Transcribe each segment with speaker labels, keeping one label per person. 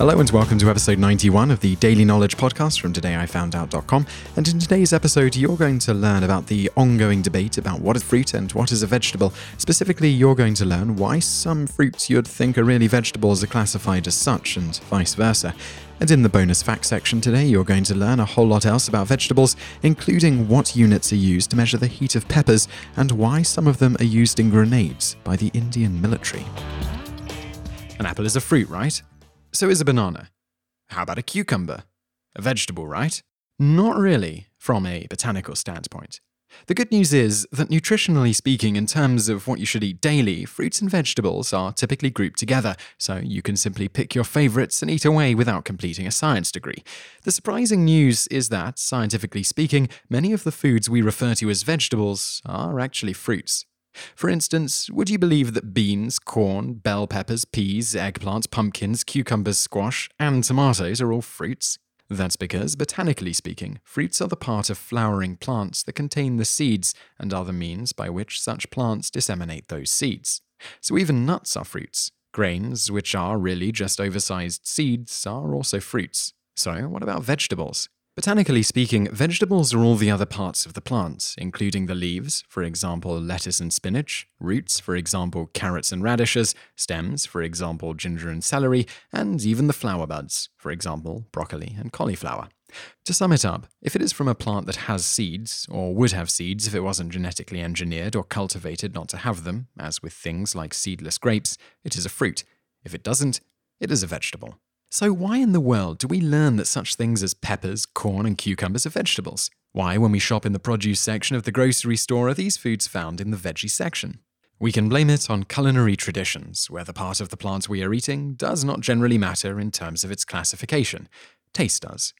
Speaker 1: Hello and welcome to episode 91 of the Daily Knowledge Podcast from todayifoundout.com. And in today's episode, you're going to learn about the ongoing debate about what is fruit and what is a vegetable. Specifically, you're going to learn why some fruits you'd think are really vegetables are classified as such, and vice versa. And in the bonus fact section today, you're going to learn a whole lot else about vegetables, including what units are used to measure the heat of peppers and why some of them are used in grenades by the Indian military. An apple is a fruit, right? So is a banana. How about a cucumber? A vegetable, right? Not really, from a botanical standpoint. The good news is that, nutritionally speaking, in terms of what you should eat daily, fruits and vegetables are typically grouped together, so you can simply pick your favorites and eat away without completing a science degree. The surprising news is that, scientifically speaking, many of the foods we refer to as vegetables are actually fruits. For instance, would you believe that beans, corn, bell peppers, peas, eggplants, pumpkins, cucumbers, squash, and tomatoes are all fruits? That's because, botanically speaking, fruits are the part of flowering plants that contain the seeds and are the means by which such plants disseminate those seeds. So even nuts are fruits. Grains, which are really just oversized seeds, are also fruits. So, what about vegetables? Botanically speaking, vegetables are all the other parts of the plant, including the leaves, for example, lettuce and spinach, roots, for example, carrots and radishes, stems, for example, ginger and celery, and even the flower buds, for example, broccoli and cauliflower. To sum it up, if it is from a plant that has seeds, or would have seeds if it wasn't genetically engineered or cultivated not to have them, as with things like seedless grapes, it is a fruit. If it doesn't, it is a vegetable. So, why in the world do we learn that such things as peppers, corn, and cucumbers are vegetables? Why, when we shop in the produce section of the grocery store, are these foods found in the veggie section? We can blame it on culinary traditions, where the part of the plant we are eating does not generally matter in terms of its classification. Taste does.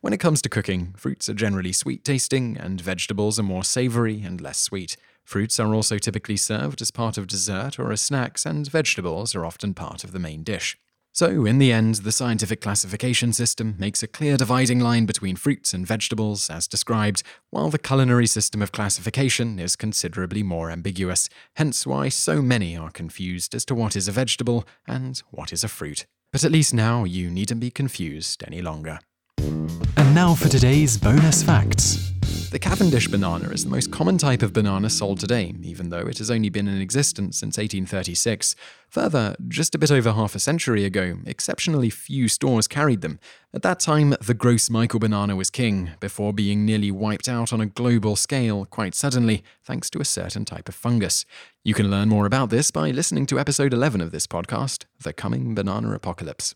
Speaker 1: When it comes to cooking, fruits are generally sweet tasting, and vegetables are more savory and less sweet. Fruits are also typically served as part of dessert or as snacks, and vegetables are often part of the main dish. So, in the end, the scientific classification system makes a clear dividing line between fruits and vegetables, as described, while the culinary system of classification is considerably more ambiguous, hence why so many are confused as to what is a vegetable and what is a fruit. But at least now you needn't be confused any longer.
Speaker 2: And now for today's bonus facts.
Speaker 1: The Cavendish banana is the most common type of banana sold today, even though it has only been in existence since 1836. Further, just a bit over half a century ago, exceptionally few stores carried them. At that time, the Gros Michel banana was king, before being nearly wiped out on a global scale quite suddenly, thanks to a certain type of fungus. You can learn more about this by listening to episode 11 of this podcast, The Coming Banana Apocalypse.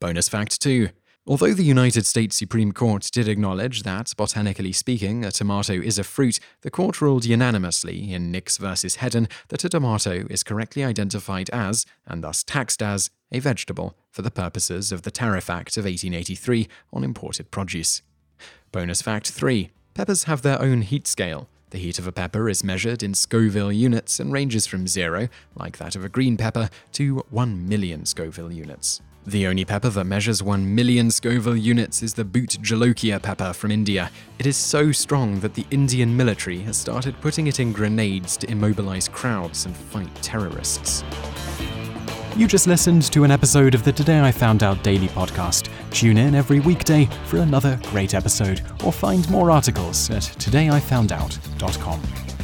Speaker 1: Bonus fact 2. Although the United States Supreme Court did acknowledge that, botanically speaking, a tomato is a fruit, the court ruled unanimously in Nix versus Hedden that a tomato is correctly identified as, and thus taxed as, a vegetable for the purposes of the Tariff Act of 1883 on imported produce. Bonus fact 3 Peppers have their own heat scale. The heat of a pepper is measured in Scoville units and ranges from zero, like that of a green pepper, to 1 million Scoville units. The only pepper that measures 1 million Scoville units is the Bhut Jolokia pepper from India. It is so strong that the Indian military has started putting it in grenades to immobilize crowds and fight terrorists.
Speaker 2: You just listened to an episode of the Today I Found Out Daily podcast. Tune in every weekday for another great episode or find more articles at todayifoundout.com.